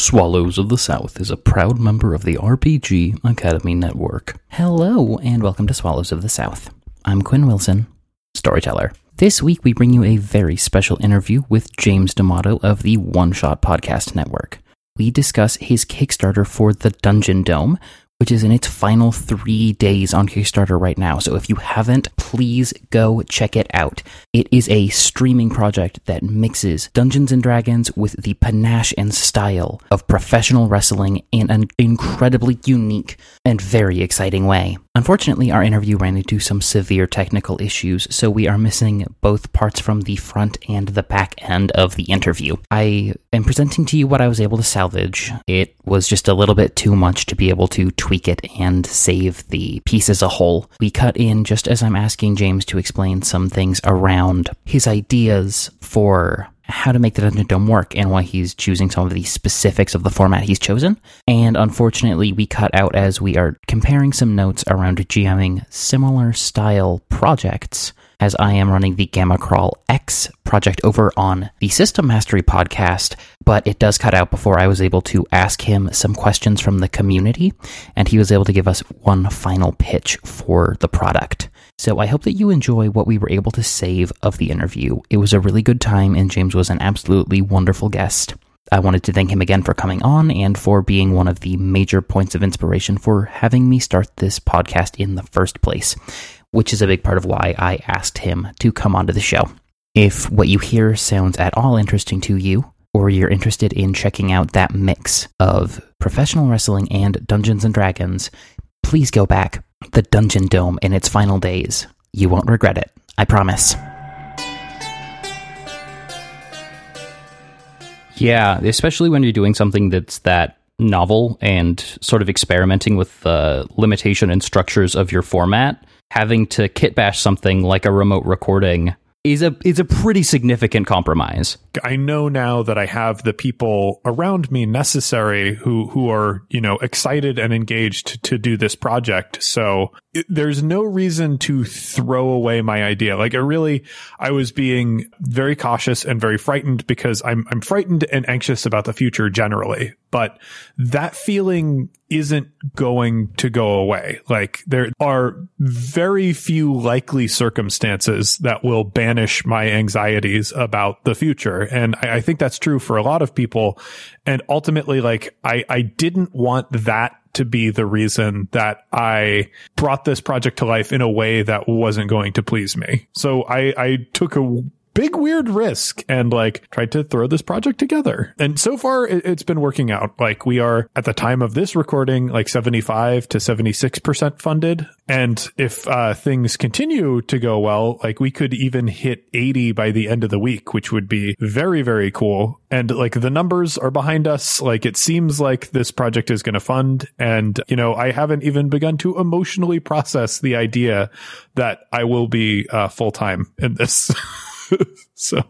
Swallows of the South is a proud member of the RPG Academy Network. Hello, and welcome to Swallows of the South. I'm Quinn Wilson, storyteller. This week, we bring you a very special interview with James D'Amato of the One Shot Podcast Network. We discuss his Kickstarter for the Dungeon Dome, which is in its final three days on Kickstarter right now. So if you haven't, please go check it out. It is a streaming project that mixes Dungeons and Dragons with the panache and style of professional wrestling in an incredibly unique and very exciting way. Unfortunately, our interview ran into some severe technical issues, so we are missing both parts from the front and the back end of the interview. I am presenting to you what I was able to salvage. It was just a little bit too much to be able to tweak it and save the piece as a whole. We cut in just as I'm asking James to explain some things around his ideas for how to make the Dungeon Dome work and why he's choosing some of the specifics of the format he's chosen. And unfortunately, we cut out as we are comparing some notes around GMing similar style projects. As I am running the Gamma Crawl X project over on the System Mastery podcast, but it does cut out before I was able to ask him some questions from the community, and he was able to give us one final pitch for the product. So I hope that you enjoy what we were able to save of the interview. It was a really good time, and James was an absolutely wonderful guest. I wanted to thank him again for coming on and for being one of the major points of inspiration for having me start this podcast in the first place, which is a big part of why I asked him to come onto the show. If what you hear sounds at all interesting to you, or you're interested in checking out that mix of professional wrestling and Dungeons and Dragons, please go back. The Dungeon Dome in its final days. You won't regret it. I promise. Yeah, especially when you're doing something that's that novel and sort of experimenting with the limitation and structures of your format, having to kitbash something like a remote recording is a is a pretty significant compromise. I know now that I have the people around me necessary who who are, you know, excited and engaged to do this project. So it, there's no reason to throw away my idea. Like I really I was being very cautious and very frightened because I'm I'm frightened and anxious about the future generally. But that feeling isn't going to go away. Like there are very few likely circumstances that will banish my anxieties about the future. And I, I think that's true for a lot of people. And ultimately, like I, I didn't want that to be the reason that I brought this project to life in a way that wasn't going to please me. So I, I took a big weird risk and like tried to throw this project together. And so far it, has been working out. Like we are at the time of this recording, like 75 to 76% funded. And if uh, things continue to go well, like we could even hit 80 by the end of the week, which would be very, very cool. And like the numbers are behind us. Like it seems like this project is going to fund. And, you know, I haven't even begun to emotionally process the idea that I will be uh, full time in this. so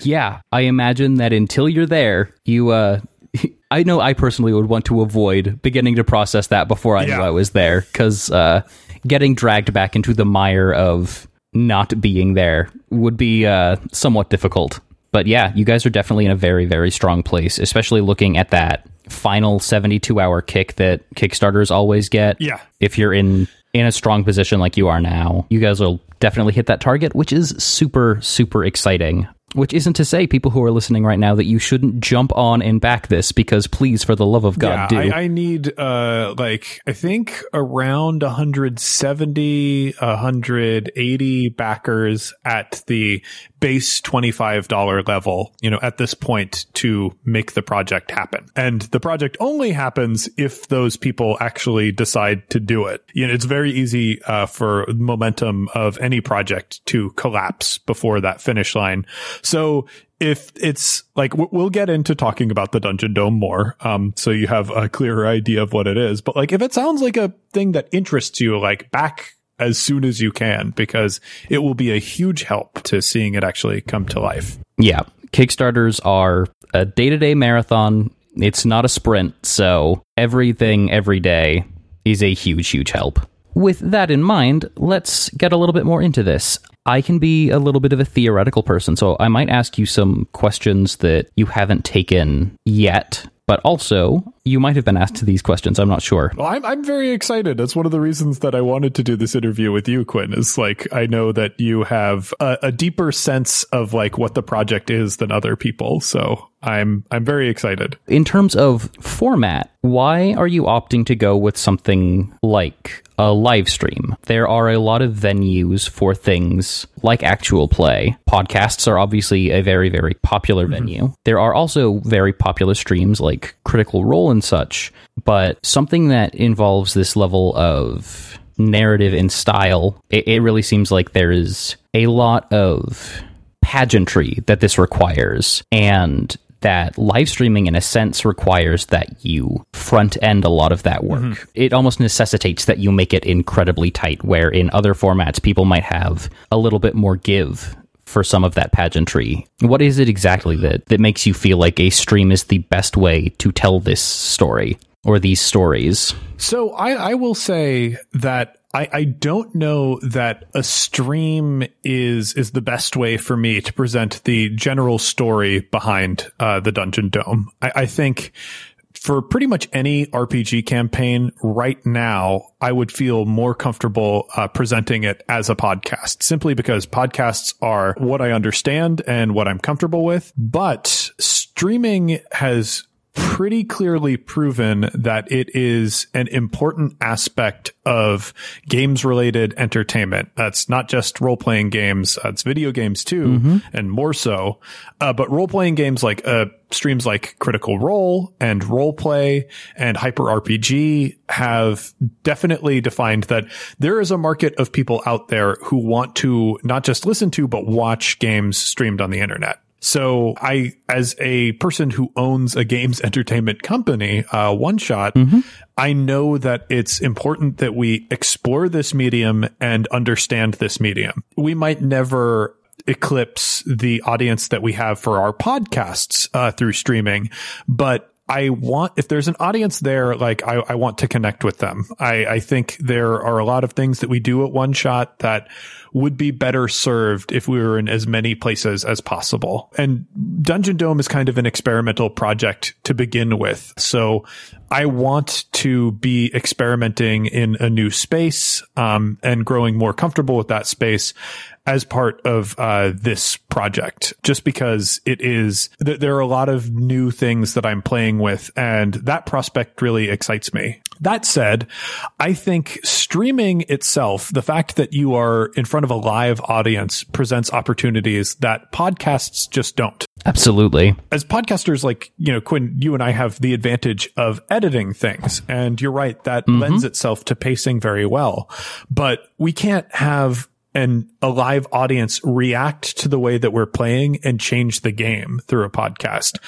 yeah, I imagine that until you're there, you uh I know I personally would want to avoid beginning to process that before I yeah. knew I was there cuz uh getting dragged back into the mire of not being there would be uh somewhat difficult. But yeah, you guys are definitely in a very very strong place, especially looking at that final 72 hour kick that Kickstarters always get. Yeah. If you're in in a strong position like you are now, you guys will definitely hit that target, which is super, super exciting. Which isn't to say, people who are listening right now, that you shouldn't jump on and back this because, please, for the love of God, yeah, do. I, I, need, uh, like, I think around 170, 180 backers at the base $25 level, you know, at this point to make the project happen. And the project only happens if those people actually decide to do it. You know, it's very easy, uh, for momentum of any project to collapse before that finish line. So if it's like we'll get into talking about the dungeon dome more um so you have a clearer idea of what it is but like if it sounds like a thing that interests you like back as soon as you can because it will be a huge help to seeing it actually come to life. Yeah. Kickstarters are a day to day marathon. It's not a sprint. So everything every day is a huge, huge help. With that in mind, let's get a little bit more into this. I can be a little bit of a theoretical person, so I might ask you some questions that you haven't taken yet but also you might have been asked these questions. I'm not sure. Well, I'm I'm very excited. That's one of the reasons that I wanted to do this interview with you, Quinn. Is like I know that you have a, a deeper sense of like what the project is than other people. So I'm I'm very excited. In terms of format, why are you opting to go with something like a live stream? There are a lot of venues for things like actual play. Podcasts are obviously a very very popular mm-hmm. venue. There are also very popular streams like Critical Role and such, but something that involves this level of narrative and style, it, it really seems like there is a lot of pageantry that this requires and that live streaming in a sense requires that you front end a lot of that work. Mm-hmm. It almost necessitates that you make it incredibly tight where in other formats people might have a little bit more give for some of that pageantry. What is it exactly that that makes you feel like a stream is the best way to tell this story or these stories? So I, I will say that I, I don't know that a stream is is the best way for me to present the general story behind uh, the Dungeon Dome. I, I think for pretty much any RPG campaign right now, I would feel more comfortable uh, presenting it as a podcast simply because podcasts are what I understand and what I'm comfortable with. But streaming has pretty clearly proven that it is an important aspect of games related entertainment. That's not just role playing games. That's video games too, and more so. Uh, but role playing games like, uh, streams like Critical Role and Roll Play and Hyper RPG have definitely defined that there is a market of people out there who want to not just listen to, but watch games streamed on the internet. So I, as a person who owns a games entertainment company, uh, One Shot, I know that it's important that we explore this medium and understand this medium. We might never eclipse the audience that we have for our podcasts uh, through streaming, but I want, if there's an audience there, like I, I want to connect with them. I, I think there are a lot of things that we do at one shot that would be better served if we were in as many places as possible. And Dungeon Dome is kind of an experimental project to begin with. So I want to be experimenting in a new space, um, and growing more comfortable with that space as part of uh, this project, just because it is th- there are a lot of new things that I'm playing with, and that prospect really excites me. That said, I think streaming itself, the fact that you are in front of a live audience, presents opportunities that podcasts just don't Absolutely. as podcasters, like, you know, Quinn, you and I have the advantage of editing things. And you're right, that lends itself to pacing very well. But we can't have an a live audience react to the way that we're playing and change the game through a podcast.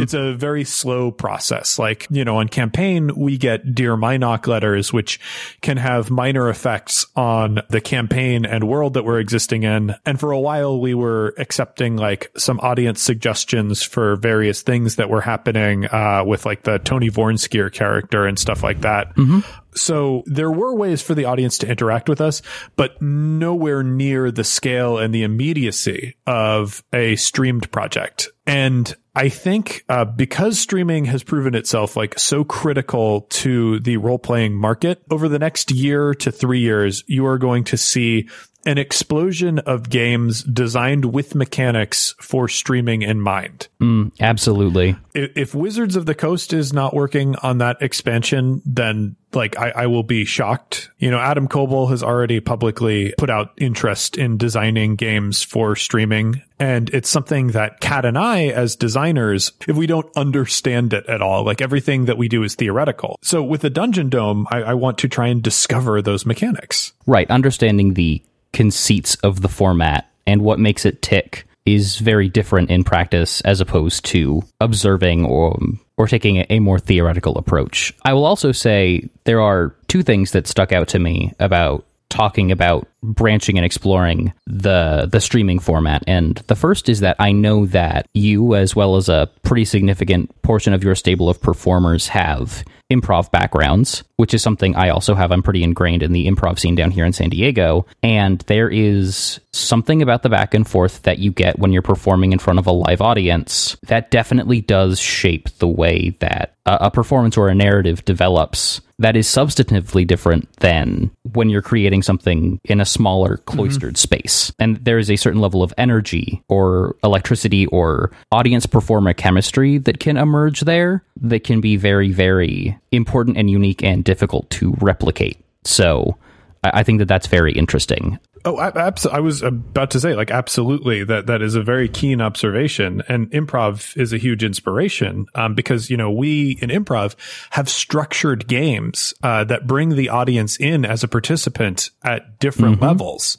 It's a very slow process. Like, you know, on campaign, we get Dear Minoc letters, which can have minor effects on the campaign and world that we're existing in. And for a while, we were accepting like some audience suggestions for various things that were happening, uh, with like the Tony Vornskier character and stuff like that. So there were ways for the audience to interact with us, but nowhere near the scale and the immediacy of a streamed project. And I think uh, because streaming has proven itself like so critical to the role playing market over the next year to three years, you are going to see an explosion of games designed with mechanics for streaming in mind Absolutely. if, if Wizards of the Coast is not working on that expansion, then like I, I will be shocked. You know, Adam Koebel has already publicly put out interest in designing games for streaming. And it's something that Kat and I, as designers, if we don't understand it at all, like everything that we do is theoretical. So with the Dungeon Dome, I, I want to try and discover those mechanics. Right. Understanding the conceits of the format and what makes it tick is very different in practice as opposed to observing or or taking a, a more theoretical approach. I will also say there are two things that stuck out to me about talking about branching and exploring the the streaming format. And the first is that I know that you, as well as a pretty significant portion of your stable of performers, have improv backgrounds, which is something I also have. I'm pretty ingrained in the improv scene down here in San Diego. And there is something about the back and forth that you get when you're performing in front of a live audience that definitely does shape the way that a, performance or a narrative develops that is substantively different than when you're creating something in a smaller cloistered mm-hmm. space. And there is a certain level of energy or electricity or audience performer chemistry that can emerge there that can be very, very important and unique and difficult to replicate. So I think that that's very interesting. Oh, abs- I was about to say, like, absolutely. That that is a very keen observation, and improv is a huge inspiration um, because you know we in improv have structured games uh, that bring the audience in as a participant at different mm-hmm. levels.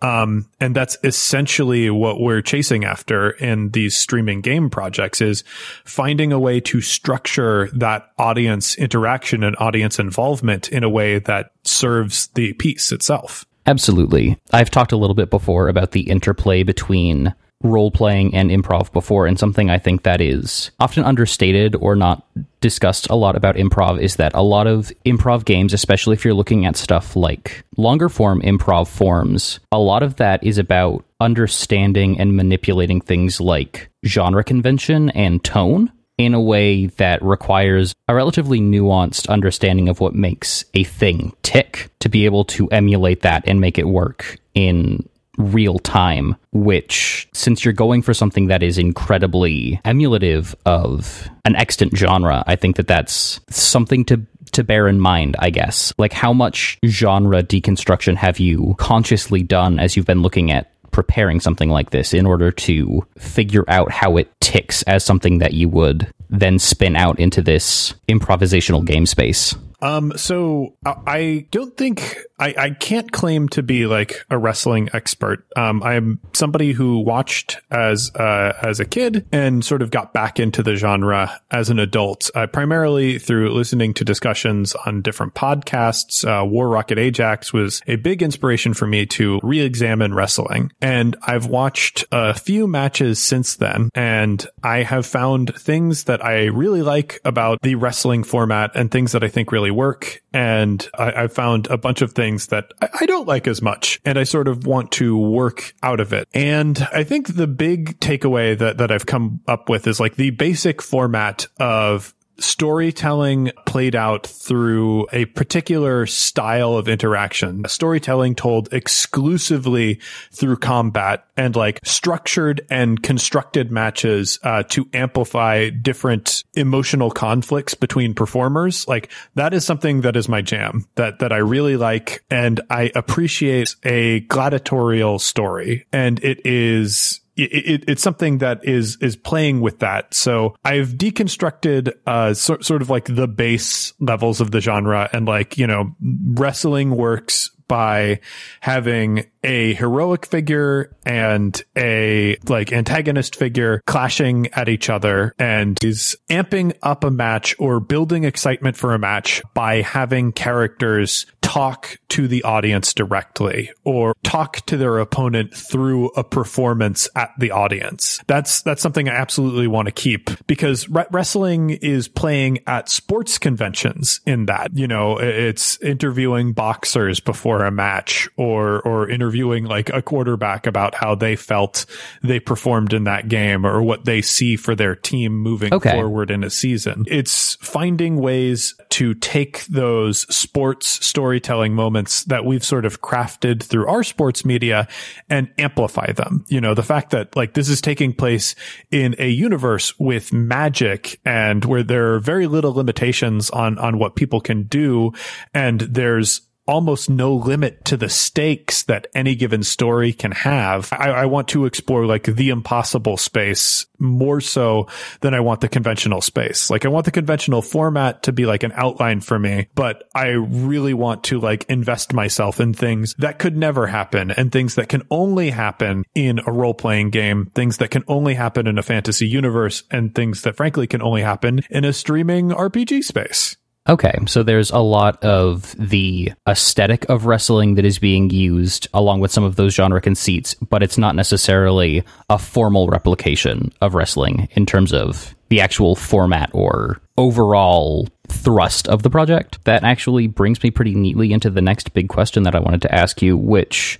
Um, and that's essentially what we're chasing after in these streaming game projects is finding a way to structure that audience interaction and audience involvement in a way that serves the piece itself. Absolutely. I've talked a little bit before about the interplay between role playing and improv before, and something I think that is often understated or not discussed a lot about improv is that a lot of improv games, especially if you're looking at stuff like longer form improv forms, a lot of that is about understanding and manipulating things like genre convention and tone in a way that requires a relatively nuanced understanding of what makes a thing tick to be able to emulate that and make it work in real time, which, since you're going for something that is incredibly emulative of an extant genre, I think that that's something to to bear in mind, I guess. Like, how much genre deconstruction have you consciously done as you've been looking at preparing something like this in order to figure out how it ticks as something that you would then spin out into this improvisational game space? Um, so I don't think I, I can't claim to be like a wrestling expert. Um, I'm somebody who watched as uh, as a kid and sort of got back into the genre as an adult, uh, primarily through listening to discussions on different podcasts. Uh, War Rocket Ajax was a big inspiration for me to re-examine wrestling, and I've watched a few matches since then, and I have found things that I really like about the wrestling format and things that I think really work. And I, I found a bunch of things that I, I don't like as much. And I sort of want to work out of it. And I think the big takeaway that, that I've come up with is like the basic format of storytelling played out through a particular style of interaction. Storytelling told exclusively through combat and like structured and constructed matches uh, to amplify different emotional conflicts between performers. Like that is something that is my jam that that I really like and I appreciate a gladiatorial story and it is it, it's something that is is playing with that. So I've deconstructed uh so, sort of like the base levels of the genre and like you know wrestling works by having a heroic figure and a like antagonist figure clashing at each other and is amping up a match or building excitement for a match by having characters talk to the audience directly or talk to their opponent through a performance at the audience. That's that's something I absolutely want to keep because re- wrestling is playing at sports conventions in that, you know, it's interviewing boxers before a match or or interviewing interviewing like a quarterback about how they felt they performed in that game or what they see for their team moving okay. forward in a season. It's finding ways to take those sports storytelling moments that we've sort of crafted through our sports media and amplify them. You know, the fact that like this is taking place in a universe with magic and where there are very little limitations on, on what people can do. And there's almost no limit to the stakes that any given story can have. I, I, want to explore like the impossible space more so than I want the conventional space. Like I want the conventional format to be like an outline for me, but I really want to like invest myself in things that could never happen and things that can only happen in a role playing game, things that can only happen in a fantasy universe and things that frankly can only happen in a streaming RPG space. Okay, so there's a lot of the aesthetic of wrestling that is being used along with some of those genre conceits, but it's not necessarily a formal replication of wrestling in terms of the actual format or overall thrust of the project. That actually brings me pretty neatly into the next big question that I wanted to ask you, which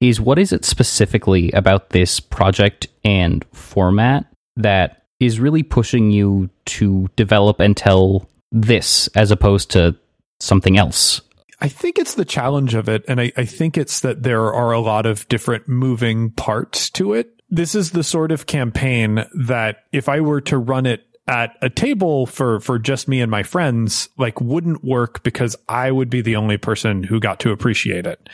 is what is it specifically about this project and format that is really pushing you to develop and tell this as opposed to something else. I think it's the challenge of it. And I, I, think it's that there are a lot of different moving parts to it. This is the sort of campaign that if I were to run it at a table for for just me and my friends like wouldn't work because I would be the only person who got to appreciate it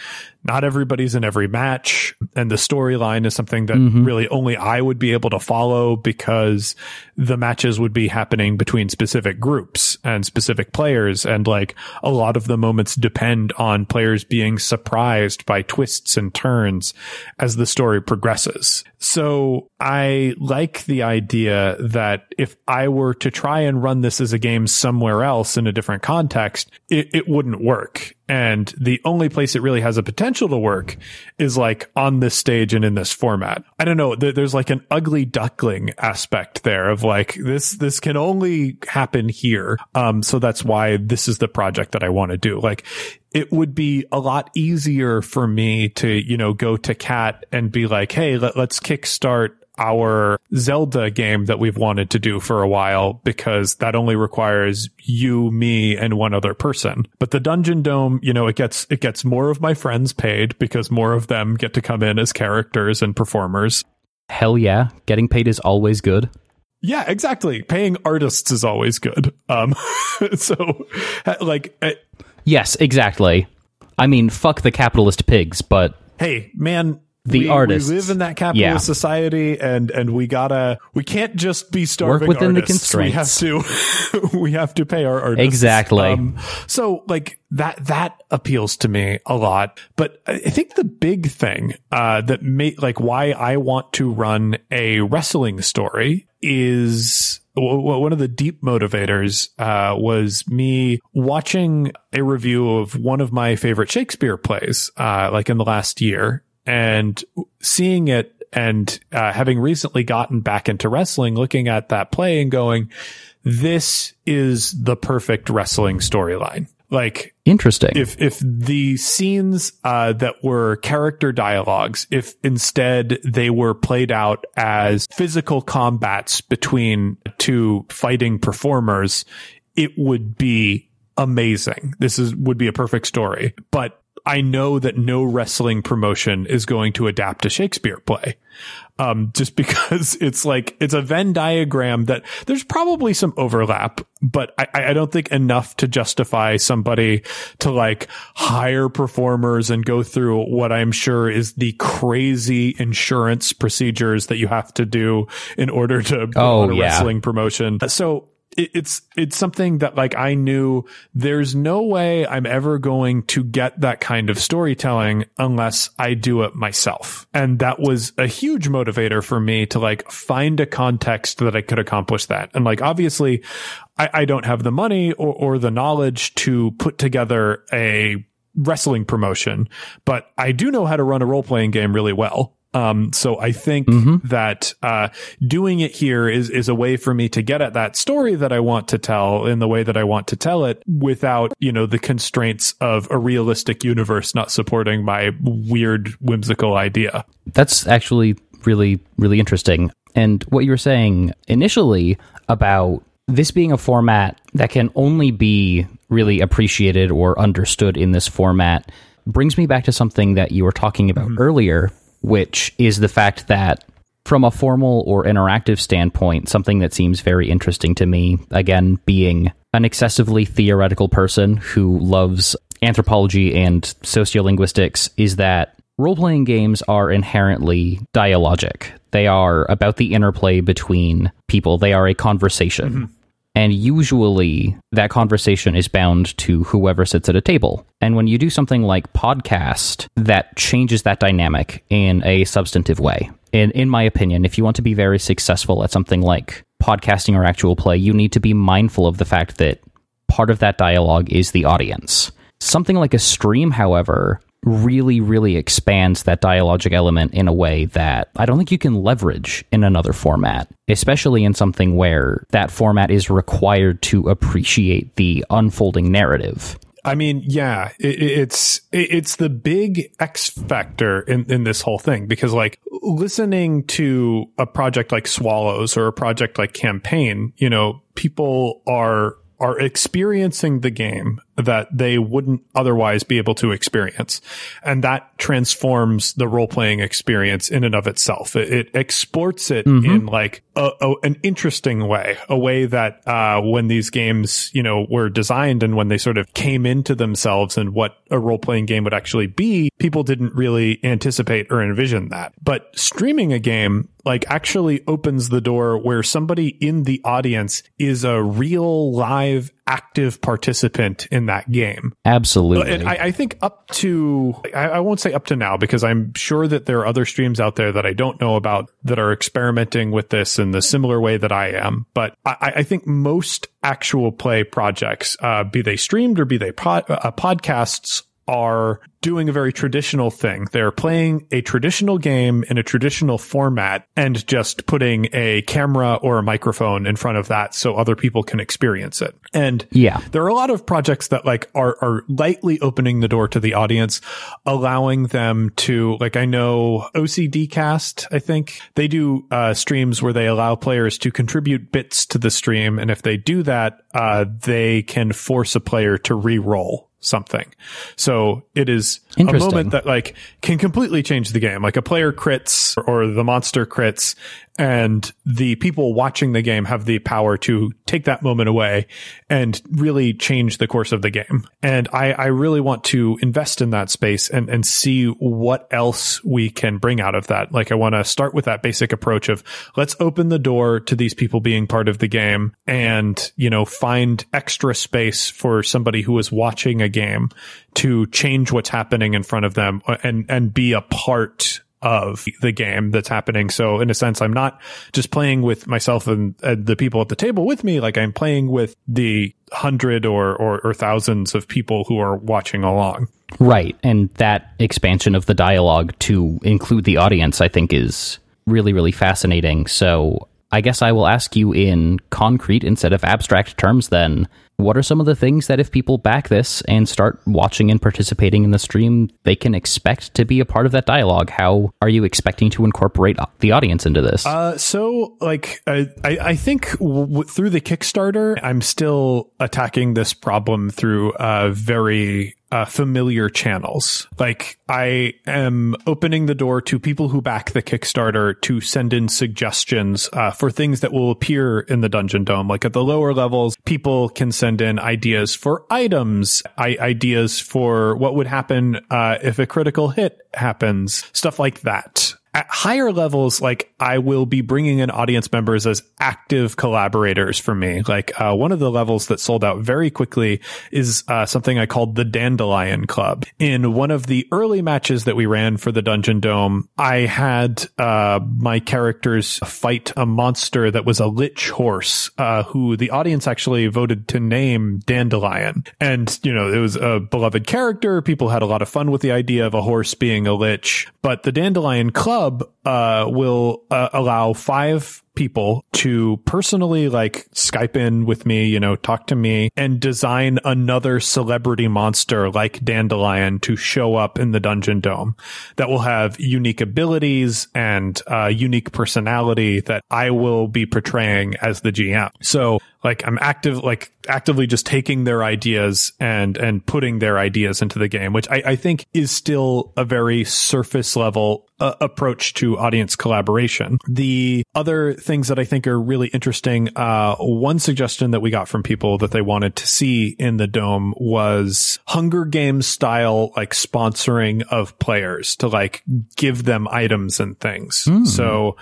not everybody's in every match and the storyline is something that mm-hmm. really only I would be able to follow because the matches would be happening between specific groups and specific players and like a lot of the moments depend on players being surprised by twists and turns as the story progresses. So I like the idea that if I were to try and run this as a game somewhere else in a different context, it, it wouldn't work. And the only place it really has a potential to work is like on this stage and in this format. I don't know. There's like an ugly duckling aspect there of like this, this can only happen here. Um, so that's why this is the project that I want to do. Like it would be a lot easier for me to, you know, go to Cat and be like, Hey, let, let's kickstart our Zelda game that we've wanted to do for a while because that only requires you, me, and one other person. But the Dungeon Dome, you know, it gets, it gets more of my friends paid because more of them get to come in as characters and performers. Hell yeah. Getting paid is always good. Yeah, exactly. Paying artists is always good. Um, so like, uh, yes, exactly. I mean, fuck the capitalist pigs, but hey, man, the we, artists. We live in that capitalist yeah. society, and and we gotta we can't just be starving Work within artists. the constraints. We have to we have to pay our artists exactly. Um, so like that that appeals to me a lot. But I think the big thing uh, that made like why I want to run a wrestling story is one of the deep motivators uh, was me watching a review of one of my favorite Shakespeare plays, uh, like in the last year, and seeing it and uh, having recently gotten back into wrestling, looking at that play and going, this is the perfect wrestling storyline. Like interesting. If if the scenes uh, that were character dialogues, if instead they were played out as physical combats between two fighting performers, it would be amazing. This is would be a perfect story. But I know that no wrestling promotion is going to adapt a Shakespeare play. Um, just because it's like, it's a Venn diagram that there's probably some overlap, but I, I don't think enough to justify somebody to like hire performers and go through what I'm sure is the crazy insurance procedures that you have to do in order to oh, a yeah. wrestling promotion. So it's it's something that like I knew there's no way I'm ever going to get that kind of storytelling unless I do it myself. And that was a huge motivator for me to like find a context that I could accomplish that. And like obviously I, I don't have the money or, or the knowledge to put together a wrestling promotion, but I do know how to run a role playing game really well. Um, so I think mm-hmm. that uh, doing it here is is a way for me to get at that story that I want to tell in the way that I want to tell it without you know the constraints of a realistic universe not supporting my weird whimsical idea. That's actually really really interesting. And what you were saying initially about this being a format that can only be really appreciated or understood in this format brings me back to something that you were talking about mm-hmm. earlier which is the fact that from a formal or interactive standpoint, something that seems very interesting to me, again, being an excessively theoretical person who loves anthropology and sociolinguistics, is that role playing games are inherently dialogic. They are about the interplay between people, they are a conversation. Mm-hmm. And usually that conversation is bound to whoever sits at a table. And when you do something like podcast, that changes that dynamic in a substantive way. In, in my opinion, if you want to be very successful at something like podcasting or actual play, you need to be mindful of the fact that part of that dialogue is the audience. Something like a stream, however, really, really expands that dialogic element in a way that I don't think you can leverage in another format, especially in something where that format is required to appreciate the unfolding narrative. I mean, yeah, it, it's it's the big X factor in in this whole thing because like listening to a project like Swallows or a project like Campaign, you know, people are are experiencing the game that they wouldn't otherwise be able to experience. And that transforms the role playing experience in and of itself. It, it exports it mm-hmm. in like a, a, an interesting way, a way that, uh, when these games, you know, were designed and when they sort of came into themselves and what a role playing game would actually be, people didn't really anticipate or envision that. But streaming a game like actually opens the door where somebody in the audience is a real live active participant in that game. Absolutely. And I, I think up to, I, I, won't say up to now because I'm sure that there are other streams out there that I don't know about that are experimenting with this in the similar way that I am. But I, I think most actual play projects, uh, be they streamed or be they pod, uh, podcasts, are doing a very traditional thing. They're playing a traditional game in a traditional format and just putting a camera or a microphone in front of that so other people can experience it. And yeah, there are a lot of projects that like are, are lightly opening the door to the audience, allowing them to, like, I know OCD cast, I think they do, uh, streams where they allow players to contribute bits to the stream. And if they do that, uh, they can force a player to re-roll something. So it is a moment that like can completely change the game. Like a player crits or the monster crits and the people watching the game have the power to take that moment away and really change the course of the game. And I, I really want to invest in that space and, and see what else we can bring out of that. Like I want to start with that basic approach of let's open the door to these people being part of the game and, you know, find extra space for somebody who is watching a game to change what's happening in front of them and, and be a part of the game that's happening. So in a sense, I'm not just playing with myself and, and, the people at the table with me. Like I'm playing with the hundred or, or, or thousands of people who are watching along. Right. And that expansion of the dialogue to include the audience, I think is really, really fascinating. So I guess I will ask you in concrete instead of abstract terms then what are some of the things that if people back this and start watching and participating in the stream, they can expect to be a part of that dialogue? How are you expecting to incorporate the audience into this? Uh, so, like, I, I think w- through the Kickstarter, I'm still attacking this problem through a very uh, familiar channels. Like I am opening the door to people who back the Kickstarter to send in suggestions uh, for things that will appear in the Dungeon Dome. Like at the lower levels, people can send in ideas for items, I- ideas for what would happen uh, if a critical hit happens, stuff like that at higher levels, like I will be bringing in audience members as active collaborators for me. Like uh, one of the levels that sold out very quickly is uh, something I called the Dandelion Club. In one of the early matches that we ran for the Dungeon Dome, I had uh, my characters fight a monster that was a lich horse, uh, who the audience actually voted to name Dandelion. And you know, it was a beloved character. People had a lot of fun with the idea of a horse being a lich. But the Dandelion Club uh, will uh, allow five people to personally like Skype in with me, you know, talk to me and design another celebrity monster like Dandelion to show up in the Dungeon Dome that will have unique abilities and uh, unique personality that I will be portraying as the GM. So like I'm active, like actively just taking their ideas and, and putting their ideas into the game, which I, I think is still a very surface level uh, approach to audience collaboration. The other things that I think are really interesting, uh, one suggestion that we got from people that they wanted to see in the dome was Hunger Games style, like sponsoring of players to like give them items and things. Mm. So,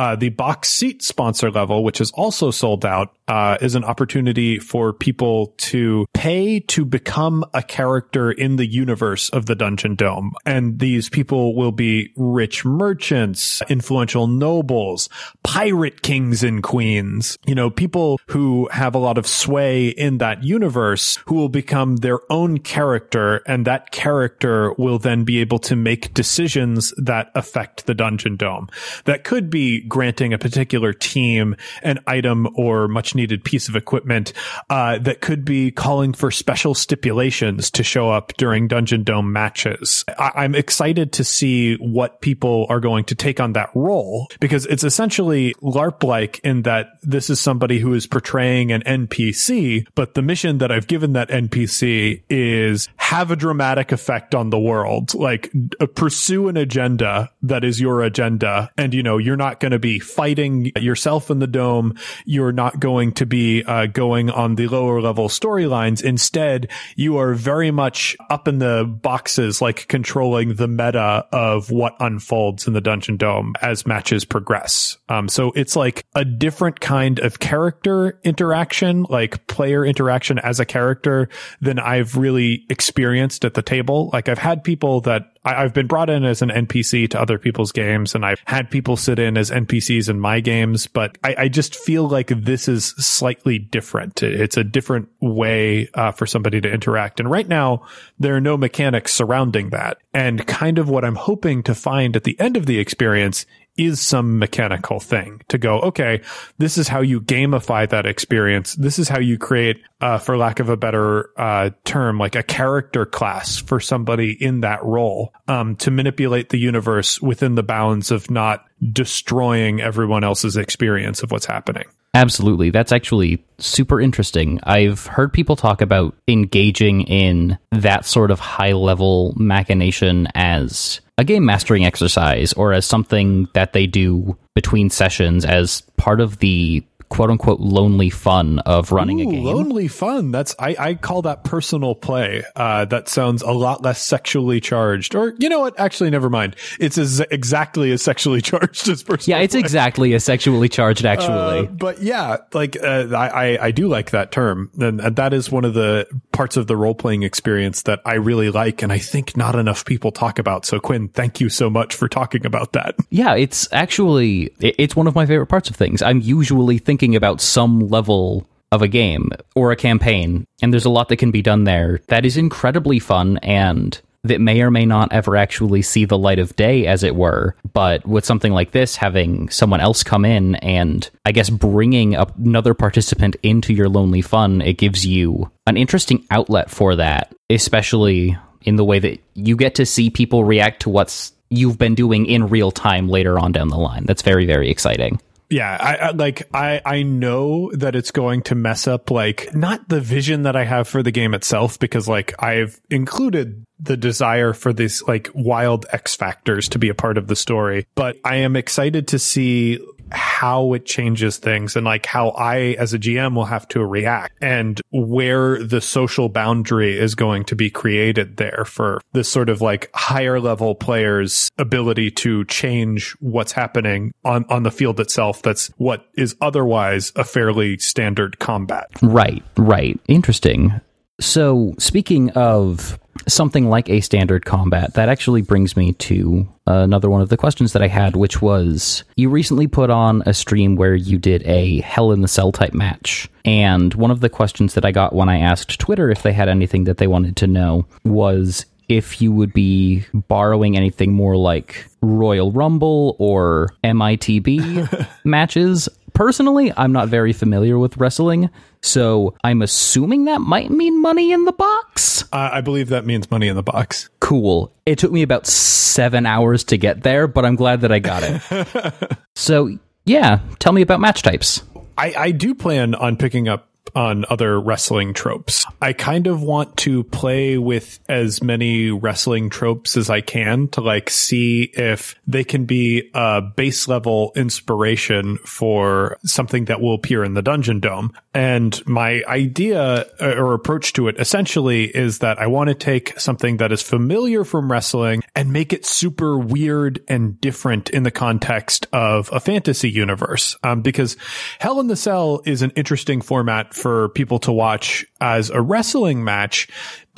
uh, the box seat sponsor level, which is also sold out, uh, is an opportunity for people to pay to become a character in the universe of the Dungeon Dome. And these people will be rich merchants, influential nobles, pirate kings and queens, you know, people who have a lot of sway in that universe who will become their own character and that character will then be able to make decisions that affect the dungeon dome. That could be granting a particular team an item or much needed piece of equipment, uh, that could be calling for special stipulations to show up during dungeon dome matches. I- I'm excited to see what people are going to take on that role because it's essentially LARP like in that this is somebody who is portraying an NPC, but the mission that I've given that NPC is have a dramatic effect on the world, like uh, pursue an agenda that is your agenda. And, you know, you're not going to be fighting yourself in the dome. You're not going to be uh, going on the lower level storylines. Instead, you are very much up in the boxes, like controlling the meta of what unfolds in the dungeon dome as matches progress. Um, so it's like a different kind of character interaction, like player interaction as a character than I've really experienced at the table. Like I've had people that I, have been brought in as an NPC to other people's games and I've had people sit in as NPCs in my games, but I, I just feel like this is slightly different. It's a different way uh, for somebody to interact. And right now, there are no mechanics surrounding that. And kind of what I'm hoping to find at the end of the experience is some mechanical thing to go, okay, this is how you gamify that experience. This is how you create, uh, for lack of a better, uh, term, like a character class for somebody in that role, um, to manipulate the universe within the bounds of not destroying everyone else's experience of what's happening. Absolutely. That's actually super interesting. I've heard people talk about engaging in that sort of high level machination as a game mastering exercise or as something that they do between sessions as part of the quote unquote lonely fun of running Ooh, a game. Lonely fun. That's I, I call that personal play. Uh, that sounds a lot less sexually charged. Or you know what? Actually, never mind. It's as exactly as sexually charged as personal. Yeah, it's play. exactly as sexually charged. Actually, Uh, but yeah, like uh, I, I I do like that term, and, and that is one of the parts of the role playing experience that I really like, and I think not enough people talk about. So Quinn, thank you so much for talking about that. yeah, it's actually it- it's one of my favorite parts of things. I'm usually thinking about some level of a game or a campaign, and there's a lot that can be done there that is incredibly fun and that may or may not ever actually see the light of day, as it were. But with something like this, having someone else come in and I guess bringing another participant into your lonely fun, it gives you an interesting outlet for that, especially in the way that you get to see people react to what's you've been doing in real time later on down the line. That's very, very exciting. Yeah, I, I like I I know that it's going to mess up like not the vision that I have for the game itself because like I've included the desire for these like wild X factors to be a part of the story, but I am excited to see how it changes things and like how I as a GM will have to react and where the social boundary is going to be created there for this sort of like higher level players ability to change what's happening on on the field itself that's what is otherwise a fairly standard combat. Right, right. Interesting. So, speaking of something like a standard combat, that actually brings me to another one of the questions that I had, which was you recently put on a stream where you did a Hell in the Cell type match. And one of the questions that I got when I asked Twitter if they had anything that they wanted to know was if you would be borrowing anything more like Royal Rumble or MITB matches. Personally, I'm not very familiar with wrestling, so I'm assuming that might mean money in the box. Uh, I believe that means money in the box. Cool. It took me about seven hours to get there, but I'm glad that I got it. so, yeah, tell me about match types. I, I do plan on picking up on other wrestling tropes. I kind of want to play with as many wrestling tropes as I can to like see if they can be a base level inspiration for something that will appear in the Dungeon Dome. And my idea uh, or approach to it essentially is that I want to take something that is familiar from wrestling and make it super weird and different in the context of a fantasy universe. Um, because Hell in the Cell is an interesting format format for people to watch as a wrestling match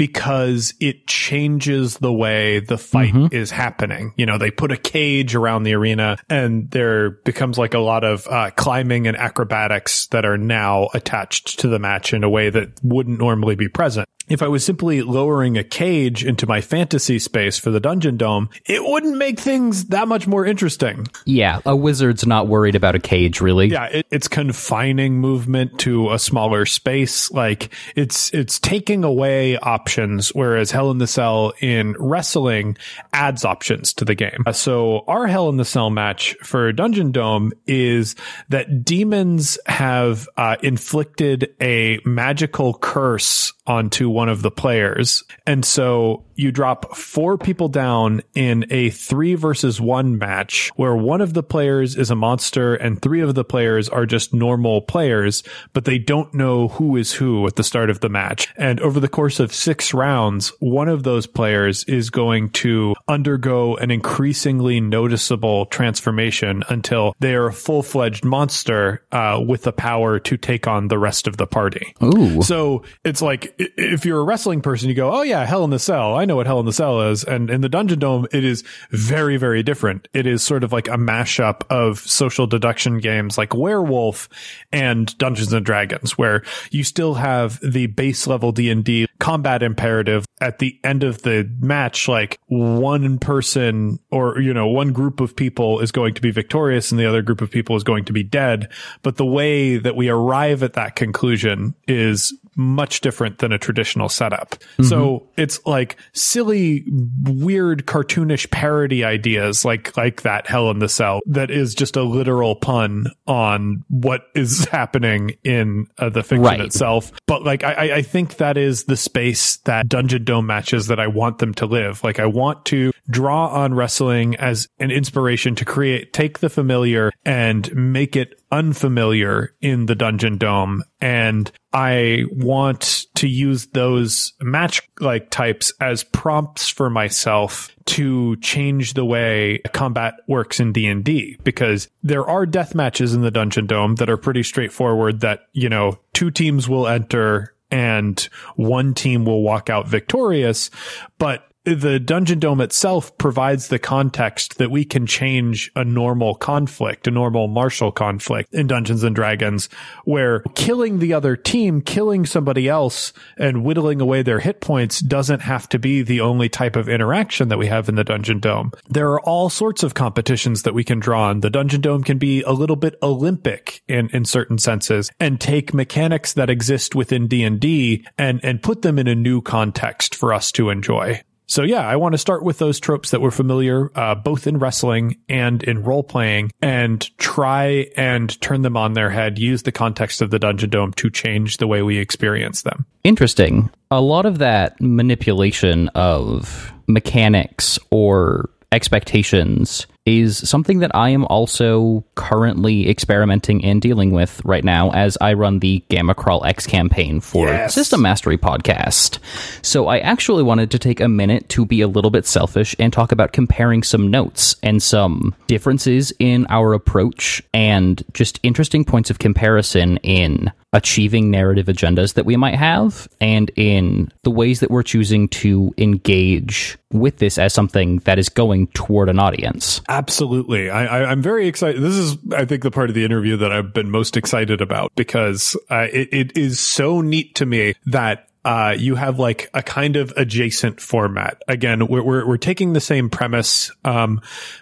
because it changes the way the fight mm-hmm. is happening. You know, they put a cage around the arena and there becomes like a lot of uh, climbing and acrobatics that are now attached to the match in a way that wouldn't normally be present if I was simply lowering a cage into my fantasy space for the Dungeon Dome, it wouldn't make things that much more interesting. Yeah, a wizard's not worried about a cage, really. Yeah, it, it's confining movement to a smaller space. Like it's it's taking away options, whereas Hell in the Cell in wrestling adds options to the game. So our Hell in the Cell match for Dungeon Dome is that demons have uh, inflicted a magical curse onto one of the players. And so you drop four people down in a three versus one match where one of the players is a monster and three of the players are just normal players, but they don't know who is who at the start of the match. And over the course of six rounds, one of those players is going to undergo an increasingly noticeable transformation until they are a full fledged monster uh, with the power to take on the rest of the party. Ooh. So it's like if you're a wrestling person, you go, "Oh yeah, Hell in the Cell. I know what Hell in the Cell is." And in the Dungeon Dome, it is very, very different. It is sort of like a mashup of social deduction games like Werewolf and Dungeons and Dragons, where you still have the base level D and D combat imperative at the end of the match. Like one person or you know one group of people is going to be victorious and the other group of people is going to be dead. But the way that we arrive at that conclusion is much different than a traditional setup. Mm-hmm. So it's like silly, weird, cartoonish parody ideas like, like that Hell in the Cell that is just a literal pun on what is happening in uh, the fiction right. itself. But like, I, I think that is the space that Dungeon Dome matches that I want them to live. Like I want to draw on wrestling as an inspiration to create, take the familiar and make it unfamiliar in the Dungeon Dome. And I want to use those match like types as prompts for myself to change the way combat works in D&D because there are death matches in the Dungeon Dome that are pretty straightforward that, you know, two teams will enter and one team will walk out victorious, but the Dungeon Dome itself provides the context that we can change a normal conflict, a normal martial conflict in Dungeons and Dragons, where killing the other team, killing somebody else and whittling away their hit points doesn't have to be the only type of interaction that we have in the Dungeon Dome. There are all sorts of competitions that we can draw on. The Dungeon Dome can be a little bit Olympic in, in certain senses and take mechanics that exist within D&D and, and put them in a new context for us to enjoy. So yeah, I want to start with those tropes that were familiar, uh, both in wrestling and in role playing and try and turn them on their head, use the context of the Dungeon Dome to change the way we experience them. Interesting. A lot of that manipulation of mechanics or expectations is something that I am also currently experimenting and dealing with right now as I run the Gamma Crawl X campaign for yes. System Mastery podcast. So I actually wanted to take a minute to be a little bit selfish and talk about comparing some notes and some differences in our approach and just interesting points of comparison in achieving narrative agendas that we might have and in the ways that we're choosing to engage with this as something that is going toward an audience. Absolutely. I, am very excited. This is, I think, the part of the interview that I've been most excited about because uh, it, it is so neat to me that uh, you have like a kind of adjacent format. Again, we're, we're, we're taking the same premise, um,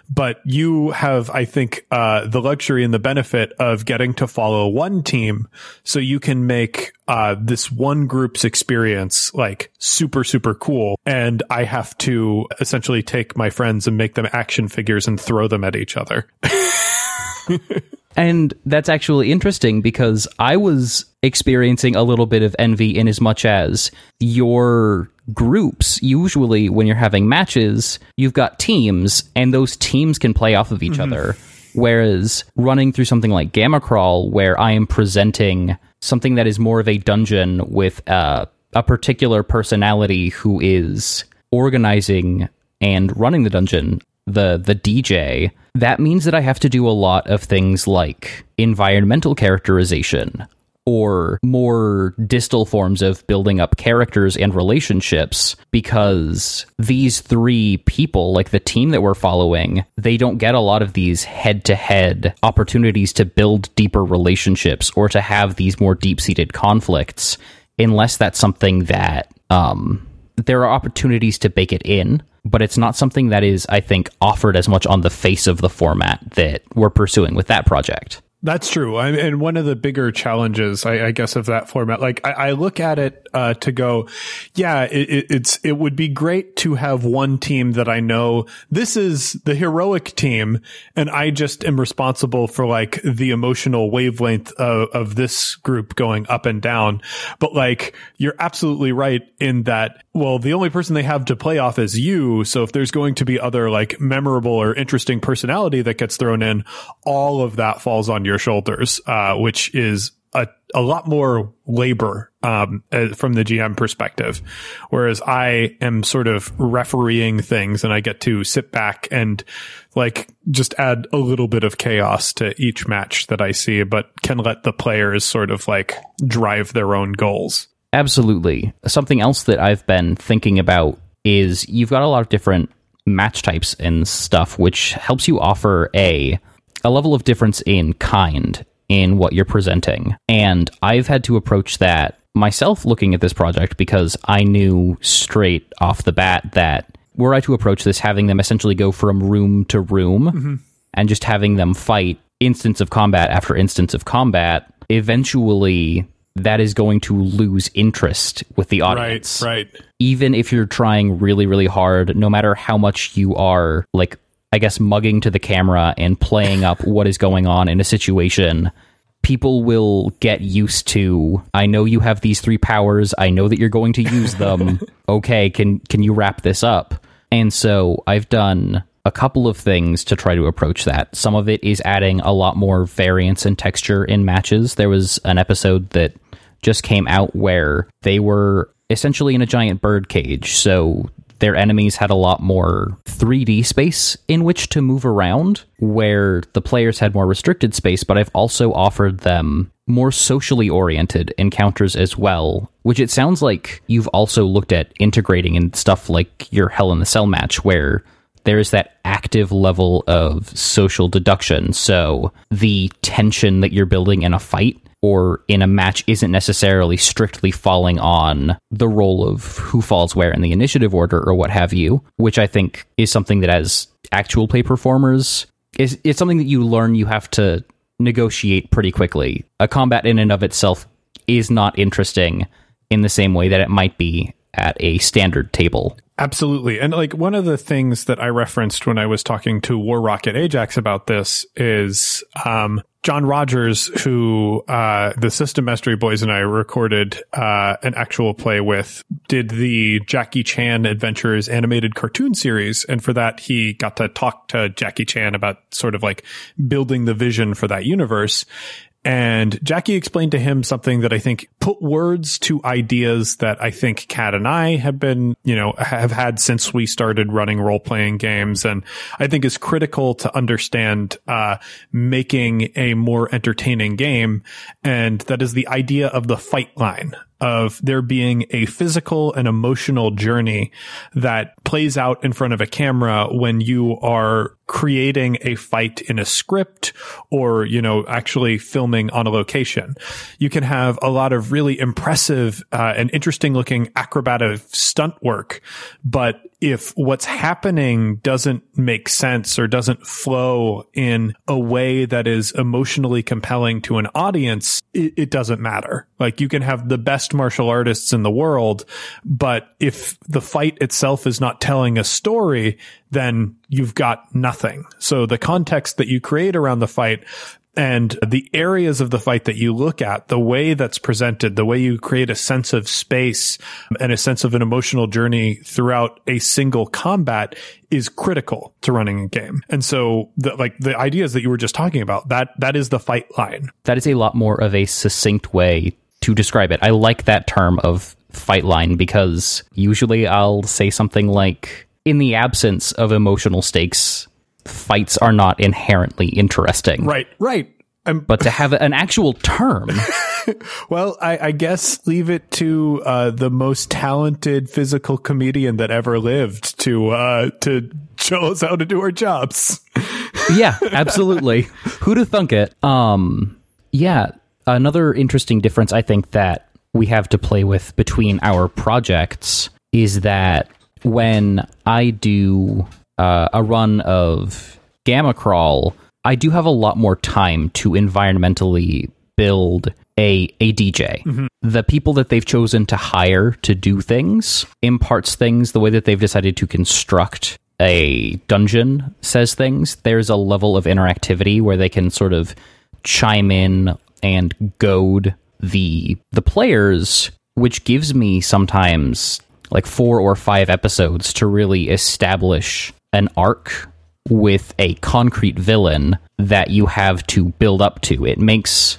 but you have, I think, uh, the luxury and the benefit of getting to follow one team. So you can make, uh, this one group's experience like super, super cool. And I have to essentially take my friends and make them action figures and throw them at each other. And that's actually interesting because I was experiencing a little bit of envy in as much as your groups, usually when you're having matches, you've got teams and those teams can play off of each mm-hmm. other. Whereas running through something like Gamma Crawl, where I am presenting something that is more of a dungeon with uh, a particular personality who is organizing and running the dungeon, the the DJ, that means that I have to do a lot of things like environmental characterization or more distal forms of building up characters and relationships because these three people, like the team that we're following, they don't get a lot of these head to head opportunities to build deeper relationships or to have these more deep seated conflicts unless that's something that um, there are opportunities to bake it in but it's not something that is, I think, offered as much on the face of the format that we're pursuing with that project. That's true. I, and one of the bigger challenges, I, I guess, of that format, like I, I look at it uh, to go, yeah, it, it, it's it would be great to have one team that I know this is the heroic team, and I just am responsible for like the emotional wavelength of, of this group going up and down. But like, you're absolutely right in that. Well, the only person they have to play off is you. So if there's going to be other like memorable or interesting personality that gets thrown in, all of that falls on your your shoulders, uh, which is a, a lot more labor um, uh, from the GM perspective. Whereas I am sort of refereeing things and I get to sit back and like just add a little bit of chaos to each match that I see, but can let the players sort of like drive their own goals. Absolutely. Something else that I've been thinking about is you've got a lot of different match types and stuff, which helps you offer a a level of difference in kind in what you're presenting. And I've had to approach that myself looking at this project because I knew straight off the bat that were I to approach this having them essentially go from room to room mm-hmm. and just having them fight instance of combat after instance of combat, eventually that is going to lose interest with the audience. Right, right. Even if you're trying really, really hard, no matter how much you are like I guess, mugging to the camera and playing up what is going on in a situation, people will get used to. I know you have these three powers. I know that you're going to use them. okay, can can you wrap this up? And so I've done a couple of things to try to approach that. Some of it is adding a lot more variance and texture in matches. There was an episode that just came out where they were essentially in a giant bird cage. So their enemies had a lot more 3D space in which to move around, where the players had more restricted space, but I've also offered them more socially oriented encounters as well, which it sounds like you've also looked at integrating in stuff like your Hell in the Cell match, where there's that active level of social deduction. So the tension that you're building in a fight or in a match isn't necessarily strictly falling on the role of who falls where in the initiative order or what have you, which I think is something that as actual play performers is it's something that you learn you have to negotiate pretty quickly. A combat in and of itself is not interesting in the same way that it might be at a standard table. Absolutely. And like one of the things that I referenced when I was talking to War Rocket Ajax about this is um, John Rogers, who uh, the System Mastery Boys and I recorded uh, an actual play with, did the Jackie Chan Adventures animated cartoon series. And for that, he got to talk to Jackie Chan about sort of like building the vision for that universe. And Jackie explained to him something that I think put words to ideas that I think Kat and I have been, you know, have had since we started running role playing games. And I think is critical to understand, uh, making a more entertaining game. And that is the idea of the fight line of there being a physical and emotional journey that plays out in front of a camera when you are creating a fight in a script or, you know, actually filming on a location. You can have a lot of really impressive uh, and interesting looking acrobatic stunt work, but if what's happening doesn't make sense or doesn't flow in a way that is emotionally compelling to an audience, it, it, doesn't matter. Like you can have the best martial artists in the world, but if the fight itself is not telling a story, then you've got nothing. So the context that you create around the fight and the areas of the fight that you look at, the way that's presented, the way you create a sense of space and a sense of an emotional journey throughout a single combat is critical to running a game. And so the, like the ideas that you were just talking about, that, that is the fight line. That is a lot more of a succinct way to describe it. I like that term of fight line because usually I'll say something like, in the absence of emotional stakes, fights are not inherently interesting. Right, right. but to have an actual term well, I, I, guess leave it to uh, the most talented physical comedian that ever lived to uh, to show us how to do our jobs. yeah, absolutely. Who'd have thunk it? Um, yeah. Another interesting difference I think that we have to play with between our projects is that when I do uh, a run of Gamma Crawl, I do have a lot more time to environmentally build a a DJ. Mm-hmm. The people that they've chosen to hire to do things imparts things the way that they've decided to construct a dungeon says things. There's a level of interactivity where they can sort of chime in and goad the the players, which gives me sometimes like four or five episodes to really establish an arc with a concrete villain that you have to build up to. It makes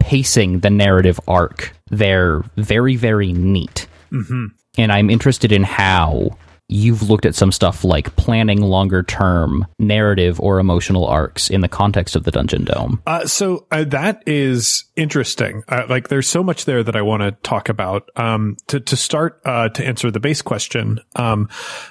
pacing the narrative arc there very, very neat. Mm-hmm. And I'm interested in how you've looked at some stuff like planning longer term narrative or emotional arcs in the context of the Dungeon Dome. Uh, so uh, that is interesting. Uh, like, there's so much there that I want to talk about. Um, to to start uh, to answer the base question, um,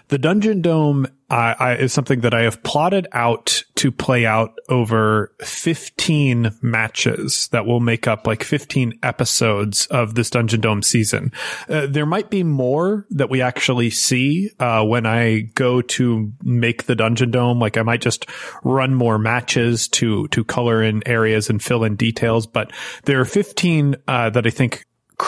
the Dungeon Dome I, I, is something that I have plotted out to play out over 15 matches that will make up like 15 episodes of this Dungeon Dome season. Uh, there might be more that we actually see uh, when I go to make the Dungeon Dome. Like I might just run more matches to to color in areas and fill in details. But there are 15 uh, that I think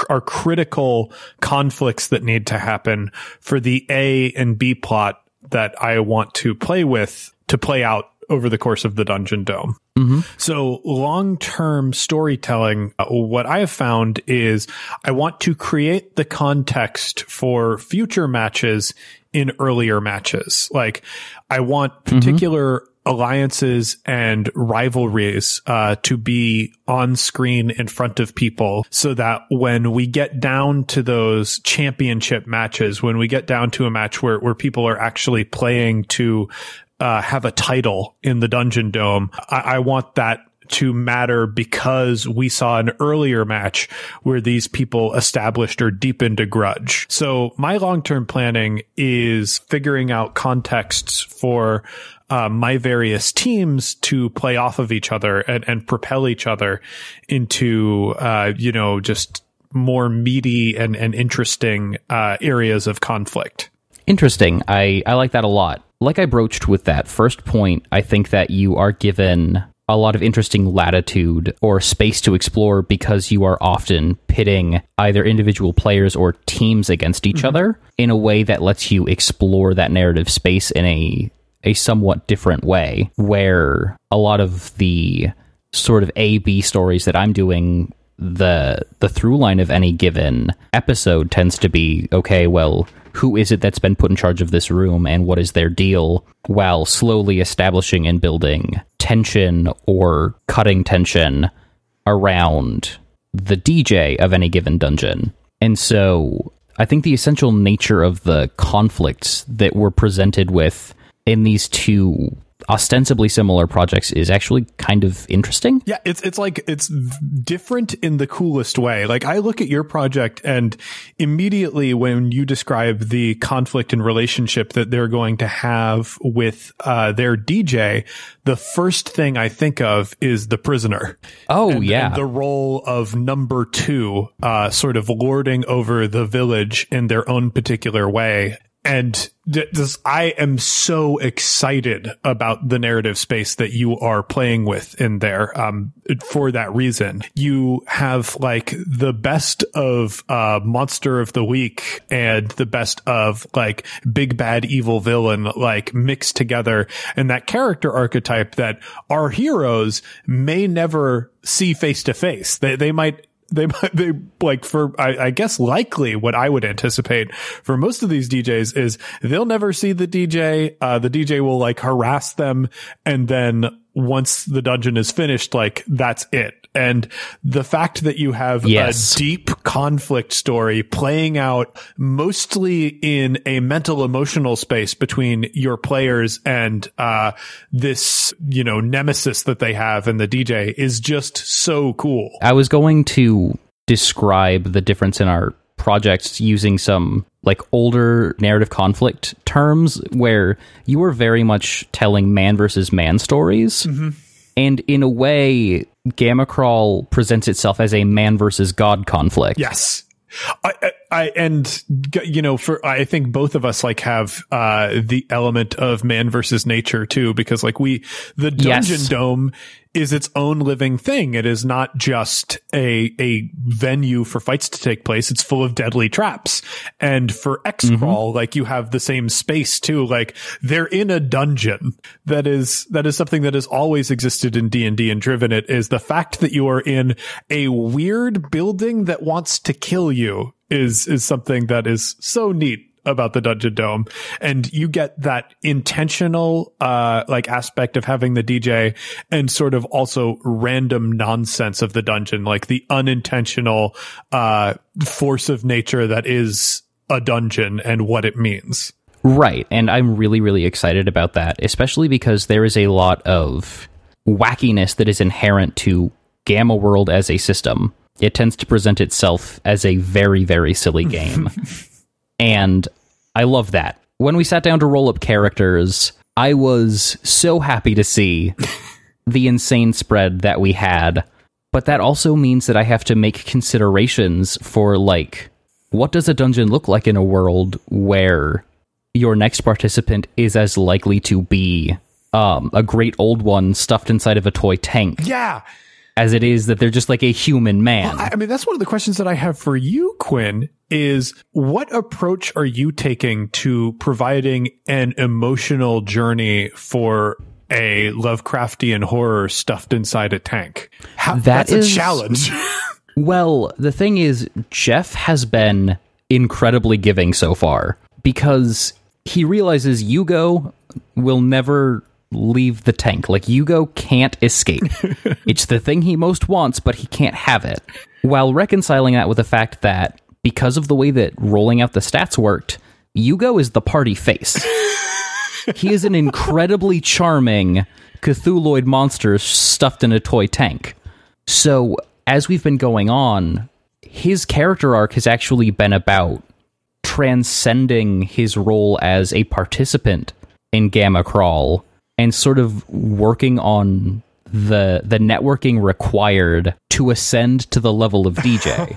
are critical conflicts that need to happen for the A and B plot that I want to play with to play out over the course of the Dungeon Dome. Mm-hmm. So long term storytelling, uh, what I have found is I want to create the context for future matches in earlier matches. Like I want mm-hmm. particular mm-hmm alliances and rivalries uh, to be on screen in front of people so that when we get down to those championship matches, when we get down to a match where, where people are actually playing to uh, have a title in the Dungeon Dome, I, I want that to matter because we saw an earlier match where these people established or deepened a grudge. So my long-term planning is figuring out contexts for uh, my various teams to play off of each other and, and propel each other into, uh, you know, just more meaty and, and interesting uh, areas of conflict. Interesting. I, I like that a lot. Like I broached with that first point, I think that you are given a lot of interesting latitude or space to explore because you are often pitting either individual players or teams against each mm-hmm. other in a way that lets you explore that narrative space in a a somewhat different way where a lot of the sort of A B stories that I'm doing the the through line of any given episode tends to be okay well who is it that's been put in charge of this room and what is their deal while slowly establishing and building tension or cutting tension around the DJ of any given dungeon. And so I think the essential nature of the conflicts that we're presented with in these two ostensibly similar projects is actually kind of interesting. Yeah, it's it's like it's different in the coolest way. Like I look at your project and immediately when you describe the conflict and relationship that they're going to have with uh, their DJ, the first thing I think of is the prisoner. Oh and, yeah, and the role of number two, uh, sort of lording over the village in their own particular way and this, I am so excited about the narrative space that you are playing with in there. Um, for that reason, you have like the best of, uh, monster of the week and the best of like big bad evil villain, like mixed together and that character archetype that our heroes may never see face to face. They, they might they they like for I, I, guess likely what I would anticipate for most of these DJs is they'll never see the DJ. Uh, the DJ will like harass them, and then once the dungeon is finished, like that's it. And the fact that you have yes. a deep conflict story playing out mostly in a mental emotional space between your players and, uh, this, you know, nemesis that they have in the DJ is just so cool. I was going to describe the difference in our projects using some like older narrative conflict terms where you were very much telling man versus man stories. And in a way, Gamma Crawl presents itself as a man versus God conflict. Yes. I, I and you know for I think both of us like have uh the element of man versus nature too because like we the dungeon Yes. dome is its own living thing. It is not just a a venue for fights to take place. It's full of deadly traps. And for X crawl like you have the same space too. Like they're in a dungeon. That is that is something that has always existed in D&D and driven. It is the fact that you are in a weird building that wants to kill you is is something that is so neat about the dungeon dome and you get that intentional uh like aspect of having the DJ and sort of also random nonsense of the dungeon like the unintentional uh force of nature that is a dungeon and what it means Right. And I'm really, really excited about that, especially because there is a lot of wackiness that is inherent to Gamma World as a system. It tends to present itself as a very, very silly game. and I love that. When we sat down to roll up characters, I was so happy to see the insane spread that we had. But that also means that I have to make considerations for, like, what does a dungeon look like in a world where your next participant is as likely to be um, a great old one stuffed inside of a toy tank yeah as it is that they're just like a human man. I I mean, that's one of the questions that I have for you, Quinn, is what approach are you taking to providing an emotional journey for a Lovecraftian horror stuffed inside a tank? How, That that's is- a challenge. Well, the thing is, Jeff has been incredibly giving so far because he realizes Yugo will never leave the tank. Like, Yugo can't escape. it's the thing he most wants, but he can't have it. While reconciling that with the fact that because of the way that rolling out the stats worked, Yugo is the party face. he is an incredibly charming Cthulhuid monster stuffed in a toy tank. So, as we've been going on, his character arc has actually been about transcending his role as a participant in Gamma Crawl and sort of working on the the networking required to ascend to the level of DJ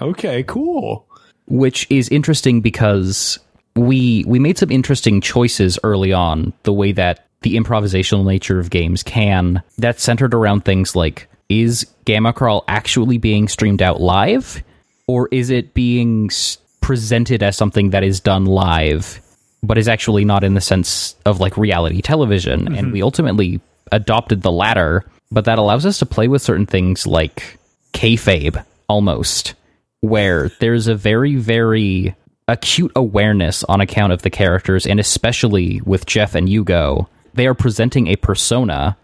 okay, cool. which is interesting because we we made some interesting choices early on the way that the improvisational nature of games can that's centered around things like is gamma crawl actually being streamed out live or is it being s- presented as something that is done live but is actually not in the sense of like reality television and mm-hmm. we ultimately adopted the latter but that allows us to play with certain things like kayfabe almost where there's a very, very acute awareness on account of the characters, and especially with Jeff and Yugo, they are presenting a persona,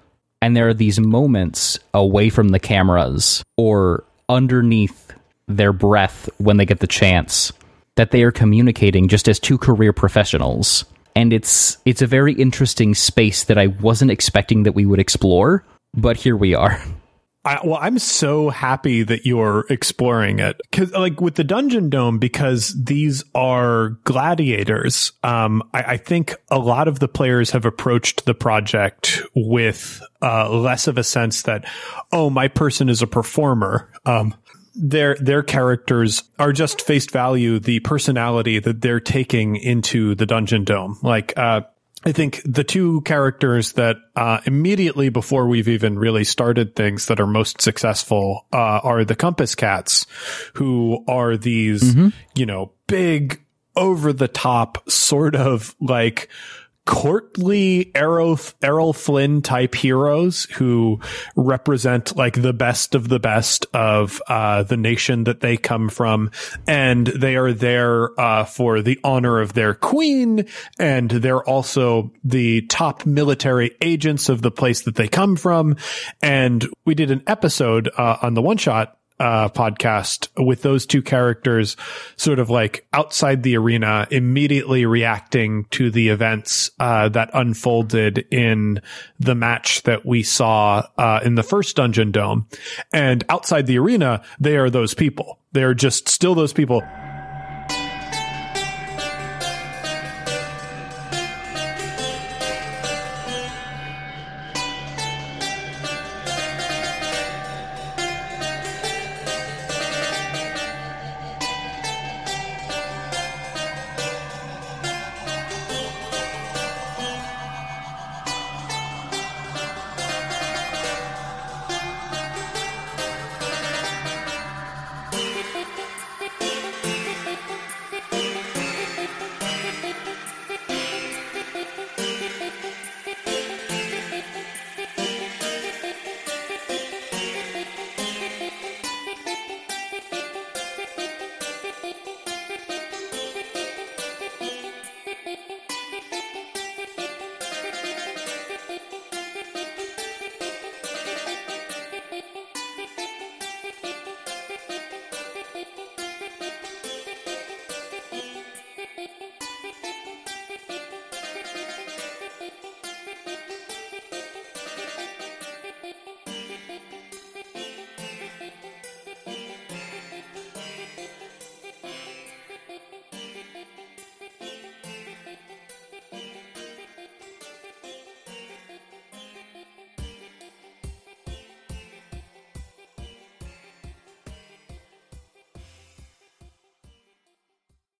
and there are these moments away from the cameras or underneath their breath when they get the chance that they are communicating just as two career professionals. And it's it's a very interesting space that I wasn't expecting that we would explore, but here we are. I, well, I'm so happy that you're exploring it because, like, with the Dungeon Dome, because these are gladiators. Um, I, I think a lot of the players have approached the project with uh, less of a sense that, oh, my person is a performer. Um, their their characters are just face value the personality that they're taking into the Dungeon Dome. Like, uh, I think the two characters that uh, immediately before we've even really started things that are most successful uh, are the Compass Cats, who are these, you know, big, over the top, sort of like courtly Errol, Errol Flynn type heroes who represent like the best of the best of uh, the nation that they come from. And they are there uh, for the honor of their queen. And they're also the top military agents of the place that they come from. And we did an episode uh, on the one shot uh, podcast with those two characters sort of like outside the arena, immediately reacting to the events uh, that unfolded in the match that we saw uh, in the first Dungeon Dome. And outside the arena, they are those people. They're just still those people